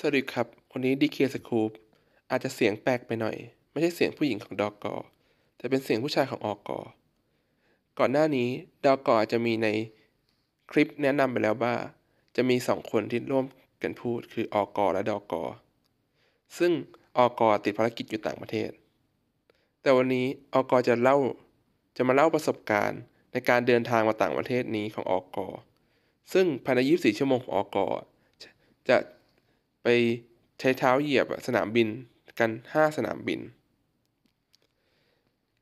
สวัสดีครับ วันนี้ DK Scoop อาจจะเสียงแปลกไปหน่อย ไม่ใช่เสียงผู้หญิงของดอกกอ แต่เป็นเสียงผู้ชายของออกกอ ก่อนหน้านี้ดอกกออาจจะมีในคลิปแนะนำไปแล้วว่า จะมีสองคนที่ร่วมกันพูดคือออกกอและดอกกอ ซึ่งออกกอติดภารกิจอยู่ต่างประเทศ แต่วันนี้ออกกอจะเล่าจะมาเล่าประสบการณ์ในการเดินทางมาต่างประเทศนี้ของออกกอ ซึ่งภายใน 24 ชั่วโมงของออกกอจะ ไปใช้เท้าเหยียบสนามบินกัน 5 สนามบิน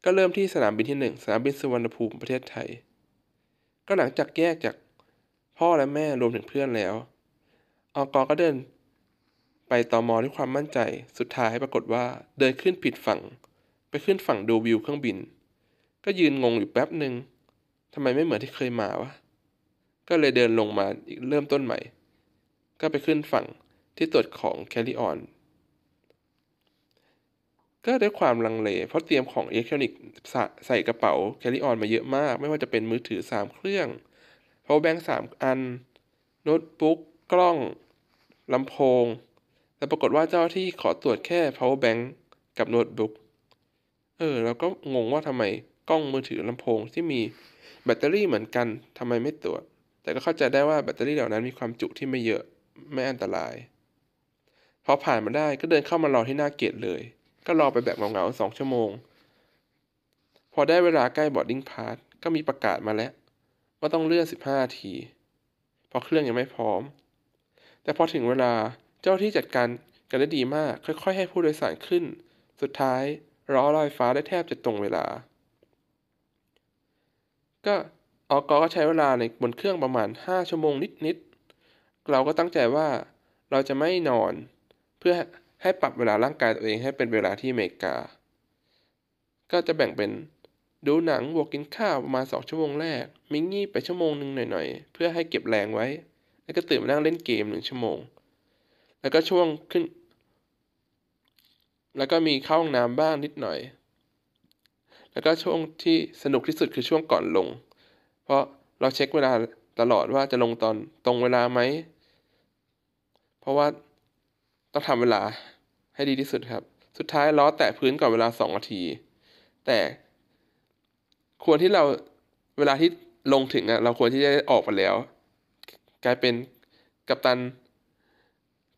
ก็เริ่มที่สนามบินที่ 1 สนามบินสุวรรณภูมิประเทศไทย ก็หลังจากแยกจากพ่อและแม่รวมถึงเพื่อนแล้วออกก็เดิน ไปตอมอด้วยความมั่นใจ สุดท้ายปรากฏว่าเดินขึ้นผิดฝั่ง ไปขึ้นฝั่งดูวิวเครื่องบิน ก็ยืนงงอยู่แป๊บหนึ่งทำไมไม่เหมือนที่เคยมาวะ ก็เลยเดินลงมาอีกเริ่มต้นใหม่ ก็ไปขึ้นฝั่ง ที่ตรวจของ carry on ก็ด้วยความลังเล เพราะเตรียมของอิเล็กทรอนิกส์ใส่กระเป๋า carry on มาเยอะมาก ไม่ว่าจะเป็นมือถือ 3 เครื่อง power bank 3อัน โน้ตบุ๊กกล้องลำโพง แต่ปรากฏว่าเจ้าที่ขอตรวจแค่ power bank กับโน้ตบุ๊ก เออแล้วก็งงว่าทำไมกล้องมือถือลำโพงที่มีแบตเตอรี่เหมือนกันทำไมไม่ตรวจ แต่ก็เข้าใจได้ว่าแบตเตอรี่เหล่านั้นมีความจุที่ไม่เยอะไม่อันตราย พอผ่านมาได้ก็เดินเข้ามารอที่หน้า gate เลย ก็รอไปแบบเหงาๆสองชั่วโมง พอได้เวลาใกล้ boarding pass ก็มีประกาศมาแล้ว ว่าต้องเลื่อน15นาที เพราะเครื่องยังไม่พร้อม แต่พอถึงเวลาเจ้าที่จัดการกันได้ดีมาก ค่อยๆ ให้ผู้โดยสารขึ้น สุดท้ายรอลอยฟ้าได้แทบจะตรงเวลา ก็ออกก็ใช้เวลาในบนเครื่องประมาณ 5 ชั่วโมงนิดๆ เราก็ตั้งใจว่าเราจะไม่นอน พื่อให้ปรับเวลาร่างกายตัวเองให้เป็นเวลาที่อเมริกา ก็จะแบ่งเป็นดูหนังบวกกินข้าวประมาณสองชั่วโมงแรก มิงีบไปชั่วโมงหนึ่งหน่อยๆ เพื่อให้เก็บแรงไว้ แล้วก็ตื่นมานั่งเล่นเกมหนึ่งชั่วโมง แล้วก็ช่วงขึ้น แล้วก็มีเข้าห้องน้ำบ้างนิดหน่อย แล้วก็ช่วงที่สนุกที่สุดคือช่วงก่อนลง เพราะเราเช็คเวลาตลอดว่าจะลงตอนตรงเวลาไหม เพราะว่า ต้องทำเวลาให้ดีที่สุดครับ สุดท้ายล้อแตะพื้นก่อนเวลาสองนาที แต่ควรที่เราเวลาที่ลงถึงอะเราควรที่จะออกไปแล้ว กลายเป็นกัปตัน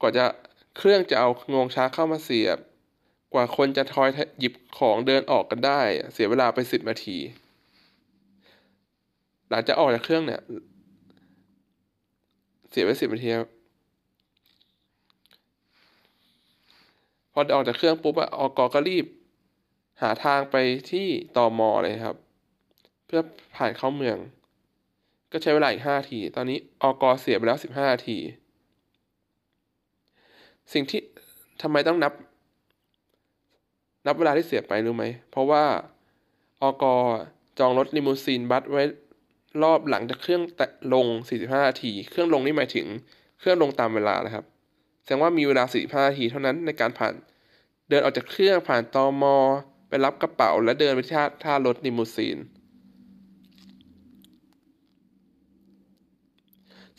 กว่าจะเครื่องจะเอางวงช้าเข้ามาเสียบ กว่าคนจะทอยหยิบของเดินออกกันได้ เสียเวลาไปสิบนาที หลังจากออกจากเครื่องเนี่ย เสียไปสิบนาที พอออกจากเครื่องปุ๊บอะออกก็รีบ หาทางไปที่ตอมอเลยครับ เพื่อผ่านเข้าเมือง ก็ใช้เวลาอีกห้าที ตอนนี้อกเสียไปแล้วสิบห้าที สิ่งที่ทำไมต้องนับ นับเวลาที่เสียไปรู้ไหม เพราะว่าอกจองรถลิมูซีนบัสไว้รอบหลังจากเครื่องแตะลง 45 นาที เครื่องลงนี่หมายถึงเครื่องลงตามเวลานะครับ แสดงว่ามีเวลา 45 นาทีเท่านั้นในการผ่าน เดินออกจากเครื่องผ่านตอมอไปรับกระเป๋าและเดินไปที่ท่าท่ารถนิมูซีน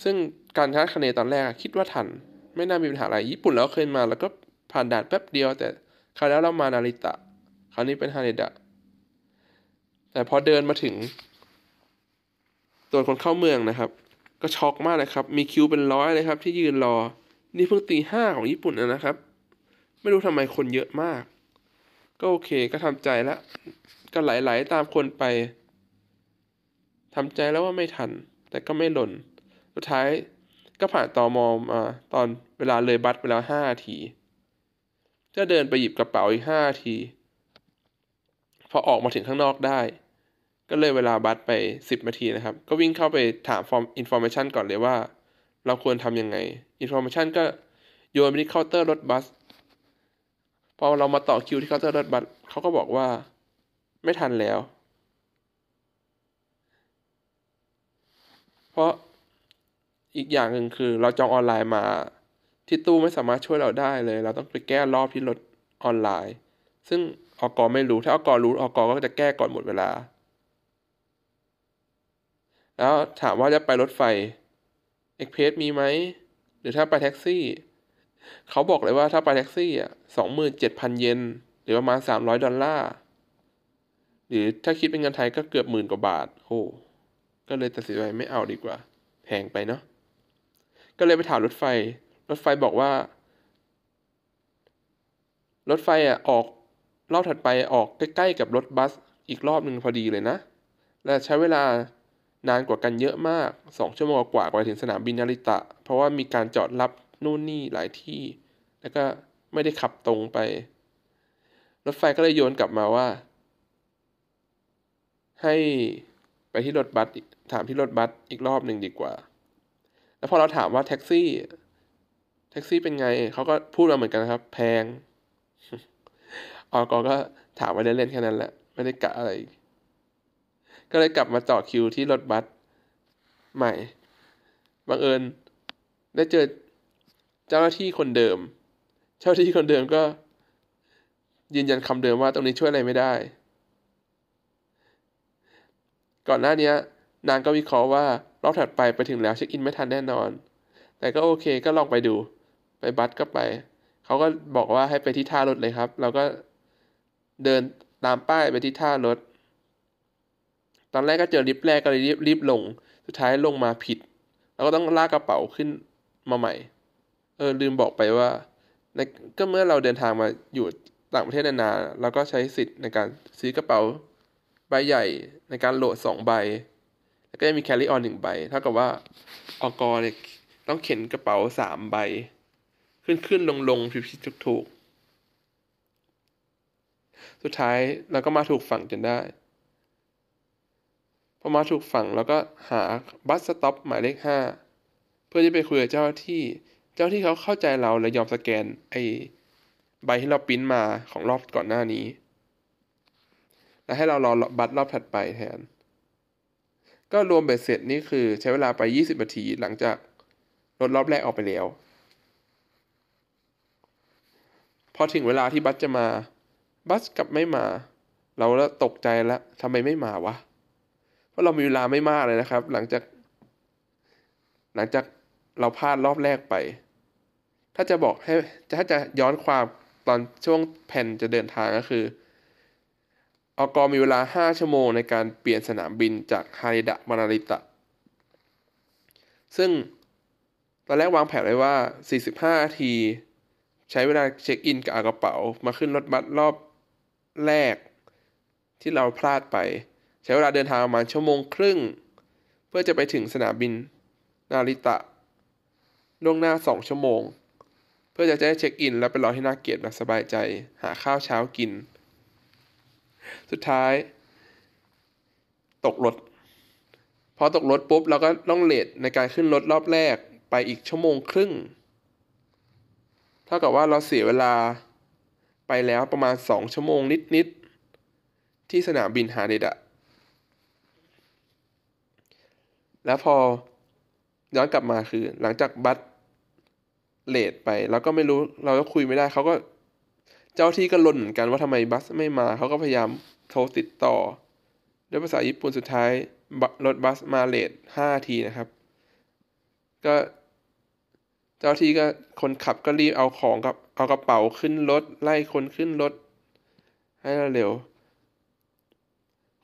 ซึ่งการคาดคะเนตอนแรกคิดว่าทัน ไม่น่ามีปัญหาอะไร ญี่ปุ่นเราเคยมาแล้วก็ผ่านด่านแป๊บเดียว แต่คราวแล้วเรามานาริตะ คราวนี้เป็นฮาเนดะ แต่พอเดินมาถึงตัวจคนเข้าเมืองนะครับ ก็ช็อกมากเลยครับ มีคิวเป็นร้อยเลยครับ ที่ยืนรอ นี่เพิ่งตีห้าของญี่ปุ่นนะครับ ไม่รู้ทำไมคนเยอะมาก ก็โอเคก็ทำใจแล้วก็ไหลๆตามคนไปทำใจแล้วว่าไม่ทัน แต่ก็ไม่หล่น สุดท้ายก็ผ่านตอมอมาตอนเวลาเลยบัตรไปแล้วห้าทีก็เดินไปหยิบกระเป๋าอีกห้าที พอออกมาถึงข้างนอกได้ ก็เลยเวลาบัตรไปสิบนาทีนะครับ ก็วิ่งเข้าไปถาม inform information ก่อนเลยว่า เราควรทำยังไง information ก็โยนไปที่เคาน์เตอร์รถบัส พอเรามาต่อคิวที่เคาน์เตอร์รถบัสเขาก็บอกว่า ไม่ทันแล้ว เพราะอีกอย่างหนึ่งคือ เราจองออนไลน์มา ที่ตู้ไม่สามารถช่วยเราได้เลย เราต้องไปแก้รอบที่รถออนไลน์ ซึ่งอกอไม่รู้ ถ้าอกอรู้อกอก็จะแก้ก่อนหมดเวลา แล้วถามว่าจะไปรถไฟ express มีไหม หรือถ้าไปแท็กซี่ เขาบอกเลยว่าถ้าไปแท็กซี่อะสองหมื่นเจ็ดพันเยนหรือประมาณสามร้อยดอลลาร์หรือถ้าคิดเป็นเงินไทยก็เกือบหมื่นกว่าบาทโอ้ก็เลยตัดสินใจไม่เอาดีกว่า แพงไปเนาะก็เลยไปถามรถไฟ รถไฟบอกว่า รถไฟอะออกรอบถัดไปออกใกล้ๆกับรถบัสอีกรอบหนึ่งพอดีเลยนะ และใช้เวลา นานกว่ากันเยอะมากสองชั่วโมงกว่ากว่าถึงสนามบินนาริตะ เพราะว่ามีการจอดรับนู่นนี่หลายที่ แล้วก็ไม่ได้ขับตรงไป รถไฟก็เลยโยนกลับมาว่า ให้ไปที่รถบัสถามที่รถบัสอีกรอบหนึ่งดีกว่า แล้วพอเราถามว่าแท็กซี่ แท็กซี่เป็นไง เขาก็พูดมาเหมือนกันครับ แพง ออกก็ถามมาเล่นๆแค่นั้นแหละ ไม่ได้กะอะไร ก็เลยกลับมาต่อคิวที่รถบัสใหม่ บังเอิญ ได้เจอเจ้าหน้าที่คนเดิม เจ้าหน้าที่คนเดิมก็ ยืนยันคำเดิมว่าตรงนี้ช่วยอะไรไม่ได้ ก่อนหน้านี้นางก็วิเคราะห์ว่ารอบถัดไปไปถึงแล้วเช็คอินไม่ทันแน่นอน แต่ก็โอเคก็ลองไปดู ไปบัสก็ไป เขาก็บอกว่าให้ไปที่ท่ารถเลยครับ เราก็เดินตามป้ายไปที่ท่ารถ ตอนแรกก็เจอลิฟต์แรกก็เลยรีบรีบลง สุดท้ายลงมาผิด แล้วก็ต้องลากกระเป๋าขึ้นมาใหม่ เออลืมบอกไปว่าในก็เมื่อเราเดินทางมาอยู่ต่างประเทศนานๆเราก็ใช้สิทธิ์ในการซื้อกระเป๋าใบใหญ่ในการโหลดสองใบ แล้วก็จะมี carry on หนึ่งใบ เท่ากับว่าอกเนี่ยต้องเข็นกระเป๋าสามใบ ขึ้นขึ้นลงลงผิดผิดถูกถูก สุดท้ายเราก็มาถูกฝั่งจนได้ อมาถูกฝั่งเราก็หาบัสสต็อปหมายเลขห้าเพื่อที่ไปคุยกับเจ้าที่ เจ้าที่เขาเข้าใจเราและยอมสแกนไอใบที่เราปิ้นมาของรอบก่อนหน้านี้ และให้เรารอบัตรรอบถัดไปแทน ก็รวมเบ็ดเสร็จนี่คือใช้เวลาไป 20นาทีหลังจากรถรอบแรกออกไปแล้ว พอถึงเวลาที่บัสจะมา บัสกลับไม่มา เราแล้วตกใจแล้วทำไมไม่มาวะ ราะเรามีเวลาไม่มากเลยนะครับ หลังจาก หลังจากเราพลาดรอบแรกไป ถ้าจะบอกให้ถ้าจะย้อนความตอนช่วงแผ่นจะเดินทางก็คืออกมีเวลา 5 ชั่วโมงในการเปลี่ยนสนามบินจากฮาริดะมานาริตะ ซึ่งตอนแรกวางแผนไว้ว่า 45 นาที ใช้เวลาเช็คอินกับกระเป๋า มาขึ้นรถบัสรอบแรกที่เราพลาดไป ใช้เวลาเดินทางประมาณชั่วโมงครึ่ง เพื่อจะไปถึงสนามบินนาริตะ ล่วงหน้าสองชั่วโมง เพื่อจะได้เช็คอิน แล้วไปรอที่หน้าเกียรติแบบสบายใจ หาข้าวเช้ากิน สุดท้าย ตกรถ พอตกรถปุ๊บเราก็ต้องเลทในการขึ้นรถรอบแรกไปอีกชั่วโมงครึ่ง เท่ากับว่าเราเสียเวลาไปแล้วประมาณสองชั่วโมงนิดๆที่สนามบินฮาเดดะ แล้วพอย้อนกลับมาคือ หลังจากบัสเลทไป แล้วก็ไม่รู้เราก็คุยไม่ได้เขาก็เจ้าที่ก็ลนเหมือนกันว่าทำไมบัสไม่มาเขาก็พยายามโทรติดต่อ ด้วยภาษาญี่ปุ่นสุดท้ายรถบัสมา late ห้านาทีนะครับ ก็เจ้าหน้าที่ก็คนขับก็รีบเอาของกับเอากระเป๋าขึ้นรถไล่คนขึ้นรถให้เร็ว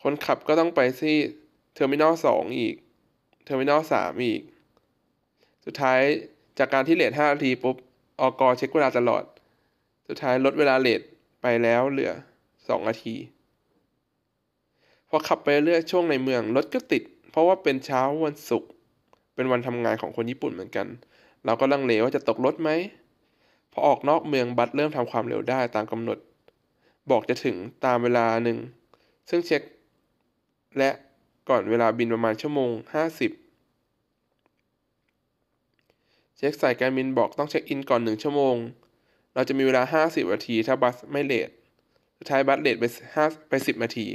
คนขับก็ต้องไปที่ terminal สองอีก terminal สามอีก สุดท้ายจากการที่ late ห้านาทีปุ๊บอกเช็คเวลาตลอด สุดท้ายลดเวลา late ไปแล้วเหลือสองนาที พอขับไปเรื่อยช่วงในเมืองรถก็ติด เพราะว่าเป็นเช้าวันศุกร์เป็นวันทำงานของคนญี่ปุ่นเหมือนกัน เราก็ลังเลว่าจะตกรถไหมพอออกนอกเมืองบัสเริ่มทำความเร็วได้ตามกำหนด บอกจะถึงตามเวลาหนึ่ง ซึ่งเช็คและ ก่อนเวลาบินประมาณชั่วโมง 50 เช็คสายการบินบอกต้องเช็คอินก่อน 1 ชั่วโมง เราจะมีเวลา 50 นาทีถ้าบัสไม่ late สุดท้ายบัส late ไป5ไป 10 นาที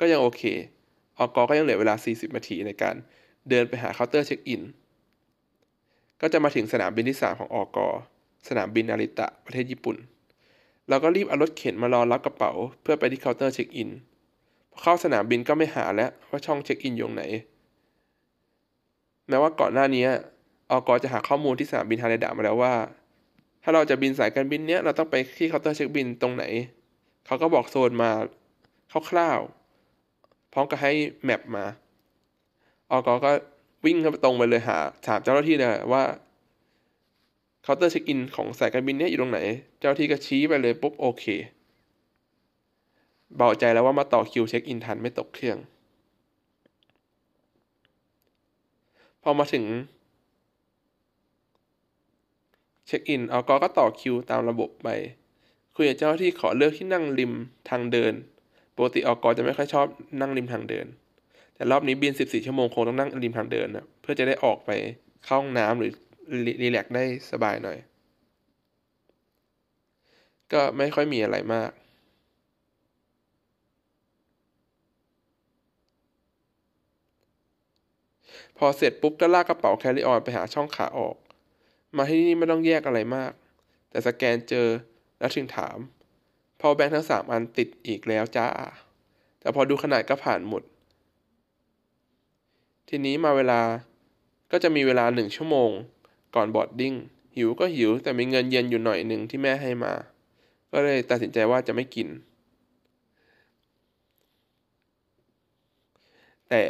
ก็ยังโอเค อกก็ยังเหลือเวลา 40 นาทีในการเดินไปหาเคาน์เตอร์เช็คอิน ก็จะมาถึงสนามบินที่ 3 ของอกสนามบินนาริตะประเทศญี่ปุ่น เราก็รีบเอารถเข็นมารอรับกระเป๋า เพื่อไปที่เคาน์เตอร์เช็คอิน เข้าสนามบินก็ไม่หาแล้วว่าช่องเช็คอินอยู่ไหน แม้ว่าก่อนหน้านี้อกจะหาข้อมูลที่สนามบินฮาเนดะมาแล้วว่า ถ้าเราจะบินสายการบินเนี้ยเราต้องไปที่เคาน์เตอร์เช็คอินตรงไหน เขาก็บอกโซนมาคร่าวๆพร้อมกับให้ map มาอกก็วิ่งเข้าไปตรงไปเลยหาถามเจ้าหน้าที่เลยว่าเคาน์เตอร์เช็คอินของสายการบินเนี้ยอยู่ตรงไหน เจ้าหน้าที่ก็ชี้ไปเลยปุ๊บโอเค เบาใจแล้วว่ามาต่อคิวเช็คอินทันไม่ตกเครื่อง พอมาถึง เช็คอินเอาก็ก็ต่อคิวตามระบบไป คุยกับเจ้าที่ขอเลือกที่นั่งริมทางเดิน ปกติออกจะไม่ค่อยชอบนั่งริมทางเดิน แต่รอบนี้บิน 14 ชั่วโมงคงต้องนั่งริมทางเดินนะเพื่อจะได้ออกไปเข้าห้องน้ำหรือรีแลกได้สบายหน่อย ก็ไม่ค่อยมีอะไรมาก พอเสร็จปุ๊บก็ลากกระเป๋าแคริออนไปหาช่องขาออก มาที่นี่ไม่ต้องแยกอะไรมาก แต่สแกนเจอแล้วถึงถาม พอแบงค์ทั้งสามอันติดอีกแล้วจ้า แต่พอดูขนาดก็ผ่านหมด ทีนี้มาเวลาก็จะมีเวลาหนึ่งชั่วโมง ก่อนบอดดิ้งหิวก็หิวแต่มีเงินเย็นอยู่หน่อยหนึ่งที่แม่ให้มา ก็เลยตัดสินใจว่าจะไม่กิน แต่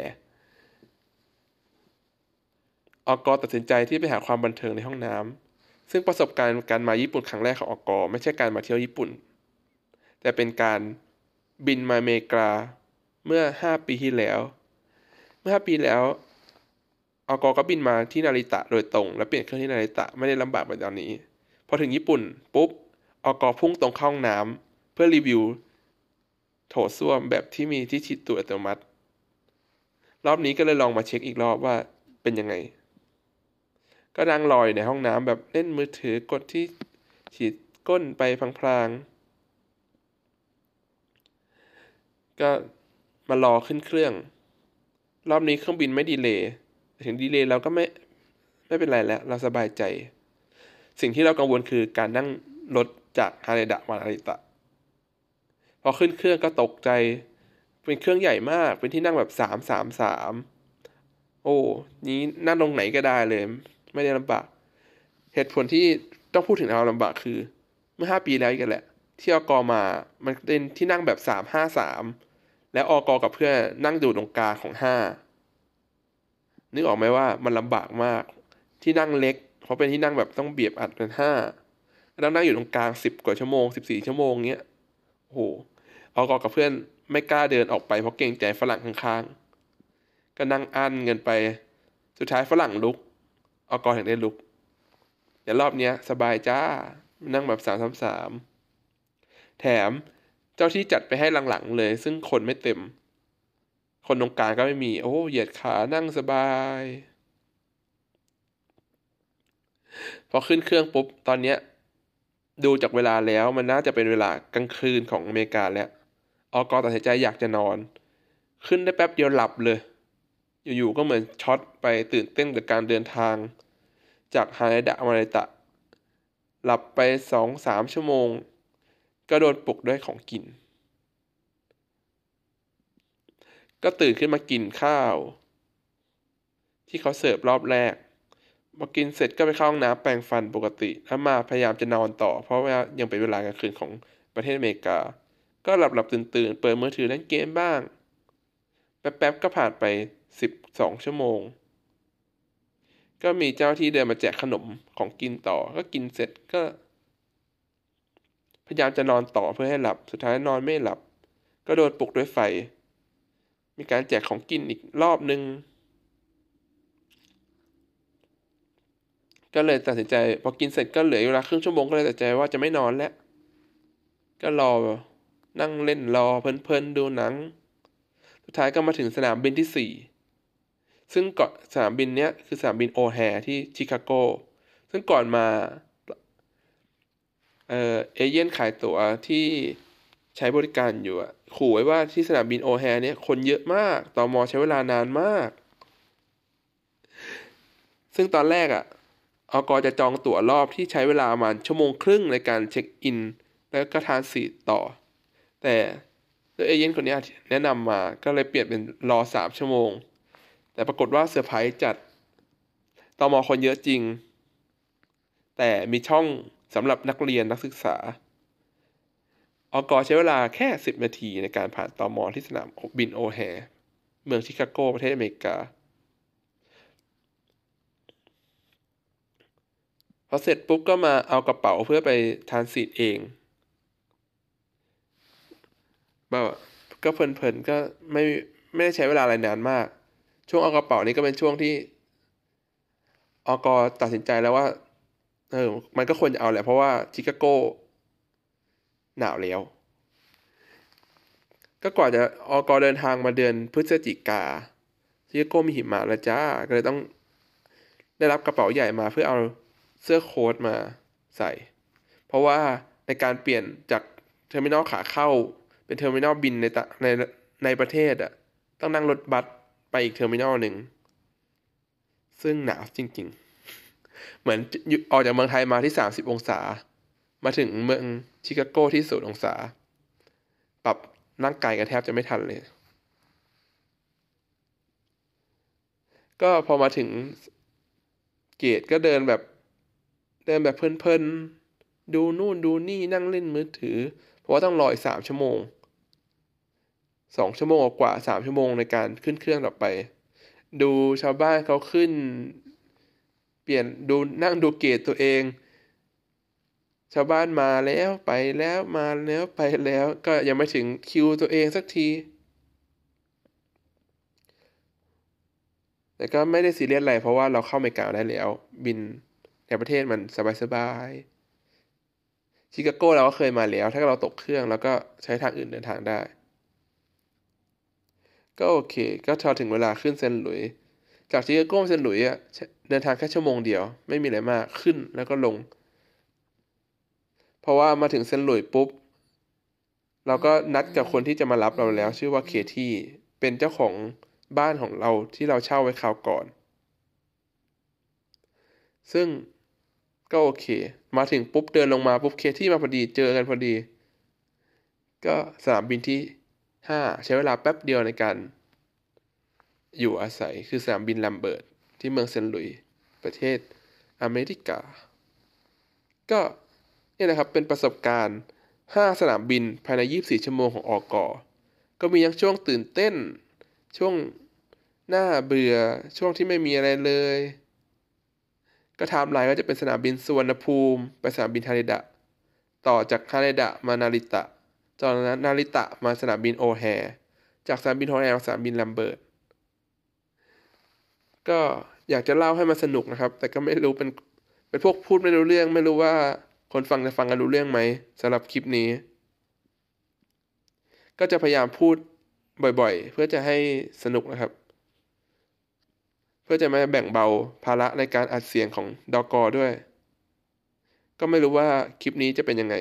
อกตัดสินใจที่ไปหาความบันเทิงในห้องน้ำซึ่งประสบการณ์การมาญี่ปุ่นครั้งแรกของอกไม่ใช่การมาเที่ยวญี่ปุ่น แต่เป็นการบินมาเมกาเมื่อ 5 ปีที่แล้ว เมื่อ 5 ปีแล้วอากก็บินมาที่นาริตะโดยตรง แล้วเปลี่ยนเครื่องที่นาริตะไม่ได้ลำบากแบบตอนนี้ พอถึงญี่ปุ่น ปุ๊บอากพุ่งตรงเข้าห้องน้ำเพื่อรีวิว โถส้วมแบบที่มีที่ฉีดตัวอัตโนมัติ รอบนี้ก็เลยลองมาเช็คอีกรอบว่าเป็นยังไง ก็นั่งรอยในห้องน้ำแบบเล่นมือถือกดที่ฉีดก้นไปพลางๆ ก็มารอขึ้นเครื่อง รอบนี้เครื่องบินไม่ดีเลยถึงดีเลย์เราก็ไม่ไม่เป็นไรแล้ว เราสบายใจ สิ่งที่เรากังวลคือการนั่งรถจากฮาเนดะมาอาริตะ พอขึ้นเครื่องก็ตกใจ เป็นเครื่องใหญ่มาก เป็นที่นั่งแบบสามสามสาม โอ้ นี้นั่งตรงไหนก็ได้เลย ไม่ได้ลำบาก เหตุผลที่ต้องพูดถึงเราลำบากคือ เมื่อห้าปีแล้วกันแหละ ที่อกอมามันเป็นที่นั่งแบบสามห้าสามแล้วอกกับเพื่อนนั่งอยู่ตรงกลางของห้านึกออกไหมว่ามันลำบากมาก ที่นั่งเล็ก เพราะเป็นที่นั่งแบบต้องเบียบอัดกันห้าต้องนั่งอยู่ตรงกลางสิบกว่าชั่วโมงสิบสี่ชั่วโมงเงี้ยโอ้โหเอากอกับเพื่อนไม่กล้าเดินออกไปเพราะเกรงใจฝรั่งข้างๆ ก็นั่งอั้นเงินไป สุดท้ายฝรั่งลุก อากอถึงได้ลุกเดี๋ยวรอบเนี้ยสบายจ้า นั่งแบบสามสามสามแถมเจ้าที่จัดไปให้หลังๆเลย ซึ่งคนไม่เต็ม คนตรงกลางก็ไม่มี โอ้ เหยียดขานั่งสบาย พอขึ้นเครื่องปุ๊บ ตอนเนี้ย ดูจากเวลาแล้วมันน่าจะเป็นเวลากลางคืนของอเมริกาแล้ว ออกอตัดสินใจอยากจะนอน ขึ้นได้แป๊บเดียวหลับเลย อยู่ๆก็เหมือนช็อตไปตื่นเต้นกับการเดินทาง จากฮาเนดะมาเลตะ หลับไปสองสามชั่วโมง ก็โดนปลุกด้วยของกิน ก็ตื่นขึ้นมากินข้าว ที่เขาเสิร์ฟรอบแรกพอกินเสร็จก็ไปเข้าห้องน้ำแปรงฟันปกติแล้วมาพยายามจะนอนต่อ เพราะว่ายังเป็นเวลากลางคืนของประเทศอเมริกา ก็หลับหลับตื่นตื่นเปิดมือถือเล่นเกมบ้าง แป๊บๆก็ผ่านไป สิบสองชั่วโมง ก็มีเจ้าที่เดินมาแจกขนมของกินต่อ ก็กินเสร็จก็ พยายามจะนอนต่อเพื่อให้หลับ สุดท้ายนอนไม่หลับ ก็โดนปลุกด้วยไฟ มีการแจกของกินอีกรอบนึง ก็เลยตัดสินใจ พอกินเสร็จก็เหลือเวลาครึ่งชั่วโมงก็เลยตัดใจว่าจะไม่นอนแล้ว ก็รอนั่งเล่นรอเพลินๆดูหนัง สุดท้ายก็มาถึงสนามบินที่สี่ ซึ่งเกาะสนามบินเนี้ยคือสนามบินโอแฮที่ชิคาโก ซึ่งก่อนมา เออเอเย่นขายตั๋วที่ใช้บริการอยู่อะขู่ไว้ว่าที่สนามบินโอแฮเนี่ยคนเยอะมาก ต่อมอใช้เวลานานมาก ซึ่งตอนแรกอะอกจะจองตั๋วรอบที่ใช้เวลาประมาณชั่วโมงครึ่งในการเช็คอิน แล้วก็ทานสีต่อ แต่เอเย่นต์คนนี้แนะนำมาก็เลยเปลี่ยนเป็นรอสามชั่วโมง แต่ปรากฏว่าเซอร์ไพรส์จุดตม.คนเยอะจริง แต่มีช่องสำหรับนักเรียนนักศึกษาอกใช้เวลาแค่ 10 นาทีในการผ่านตอมอที่สนามบินโอแฮร์เมืองชิคาโกประเทศอเมริกาพอเสร็จปุ๊บก็มาเอากระเป๋าเพื่อไปทานสีดเองแบบก็เพลินๆก็ไม่ไม่ได้ใช้เวลาอะไรนานมาก ช่วงเอากระเป๋านี้ก็เป็นช่วงที่อกตัดสินใจแล้วว่า เออ มันก็ควรจะเอาแหละ เพราะว่าชิคาโกหนาวแล้ว ก็กว่าจะอกเดินทางมาเดือนพฤศจิกาชิคาโกมีหิมะแล้วจ้า ก็เลยต้องได้รับกระเป๋าใหญ่มาเพื่อเอาเสื้อโค้ทมาใส่ เพราะว่าในการเปลี่ยนจาก terminal ขาเข้า เป็น terminal บินในในในประเทศอะต้องนั่งรถบัส ไปอีก terminal หนึ่ง ซึ่งหนาวจริง ๆ เหมือนออกจากเมืองไทยมาที่30องศา มาถึงเมืองชิคาโกที่ศูนย์องศา ปรับร่างกายกันแทบจะไม่ทันเลย ก็พอมาถึงเกตก็เดินแบบ เดินแบบเพลินๆ ดูนู่นดูนี่นั่งเล่นมือถือ เพราะว่าต้องรออีกสามชั่วโมง สองชั่วโมงกว่าสามชั่วโมงในการขึ้นเครื่องต่อไป ดูชาวบ้านเขาขึ้น เปลี่ยนดูนั่งดูเกตตัวเอง ชาวบ้านมาแล้วไปแล้วมาแล้วไปแล้วก็ยังไม่ถึงคิวตัวเองสักทีแต่ก็ไม่ได้ซีเรียสอะไรเพราะว่าเราเข้าเมกาได้แล้ว บินในประเทศมันสบายๆชิคาโกเราก็เคยมาแล้ว ถ้าเราตกเครื่องแล้วก็ใช้ทางอื่นเดินทางได้ ก็โอเค ก็รอถึงเวลาขึ้นเซนต์หลุยส์ จากชิคาโกเซนต์หลุยส์อะเดินทางแค่ชั่วโมงเดียว ไม่มีอะไรมากขึ้นแล้วก็ลง เพราะว่ามาถึงเซนต์หลุยส์ปุ๊บ เราก็นัดกับคนที่จะมารับเราแล้ว ชื่อว่าเคที่เป็นเจ้าของบ้านของเราที่เราเช่าไว้คราวก่อน ซึ่งก็โอเค มาถึงปุ๊บเดินลงมาปุ๊บเคที่มาพอดีเจอกันพอดี ก็สนามบินที่ 5 ใช้เวลาแป๊บเดียวในการอยู่อาศัยคือสนามบินลัมเบิร์ตที่เมืองเซนต์หลุยส์ประเทศอเมริกา ก็นี่นะครับเป็นประสบการณ์ 5 สนามบินภายใน 24 ชั่วโมงของอกอะก็มีทั้งช่วงตื่นเต้น ช่วงน่าเบื่อช่วงที่ไม่มีอะไรเลย ก็ไทม์ไลน์ก็จะเป็นสนามบินสุวรรณภูมิ ไปสนามบินฮาเนดะ ต่อจากฮาเนดะมานาริตะ ตอนนั้นนาริตะมาสนามบินโอแฮร์จากสนามบินโอแฮร์มาสนามบินลัมเบิร์ตก็อยากจะเล่าให้มันสนุกนะครับ แต่ก็ไม่รู้เป็นเป็นพวกพูดไม่รู้เรื่อง ไม่รู้ว่าคนฟังจะฟังกันรู้เรื่องไหมสำหรับคลิปนี้ ก็จะพยายามพูดบ่อยๆ เพื่อจะให้สนุกนะครับ เพื่อจะม่แบ่งเบาภาระในการอัดเสียงของดอกอด้วย ก็ไม่รู้ว่าคลิปนี้จะเป็นยังไง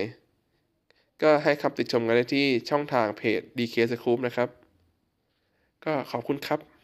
ก็ให้คำติดชมกันได้ที่ช่องทางเพจ DK Scoop นะครับ ก็ขอบคุณครับ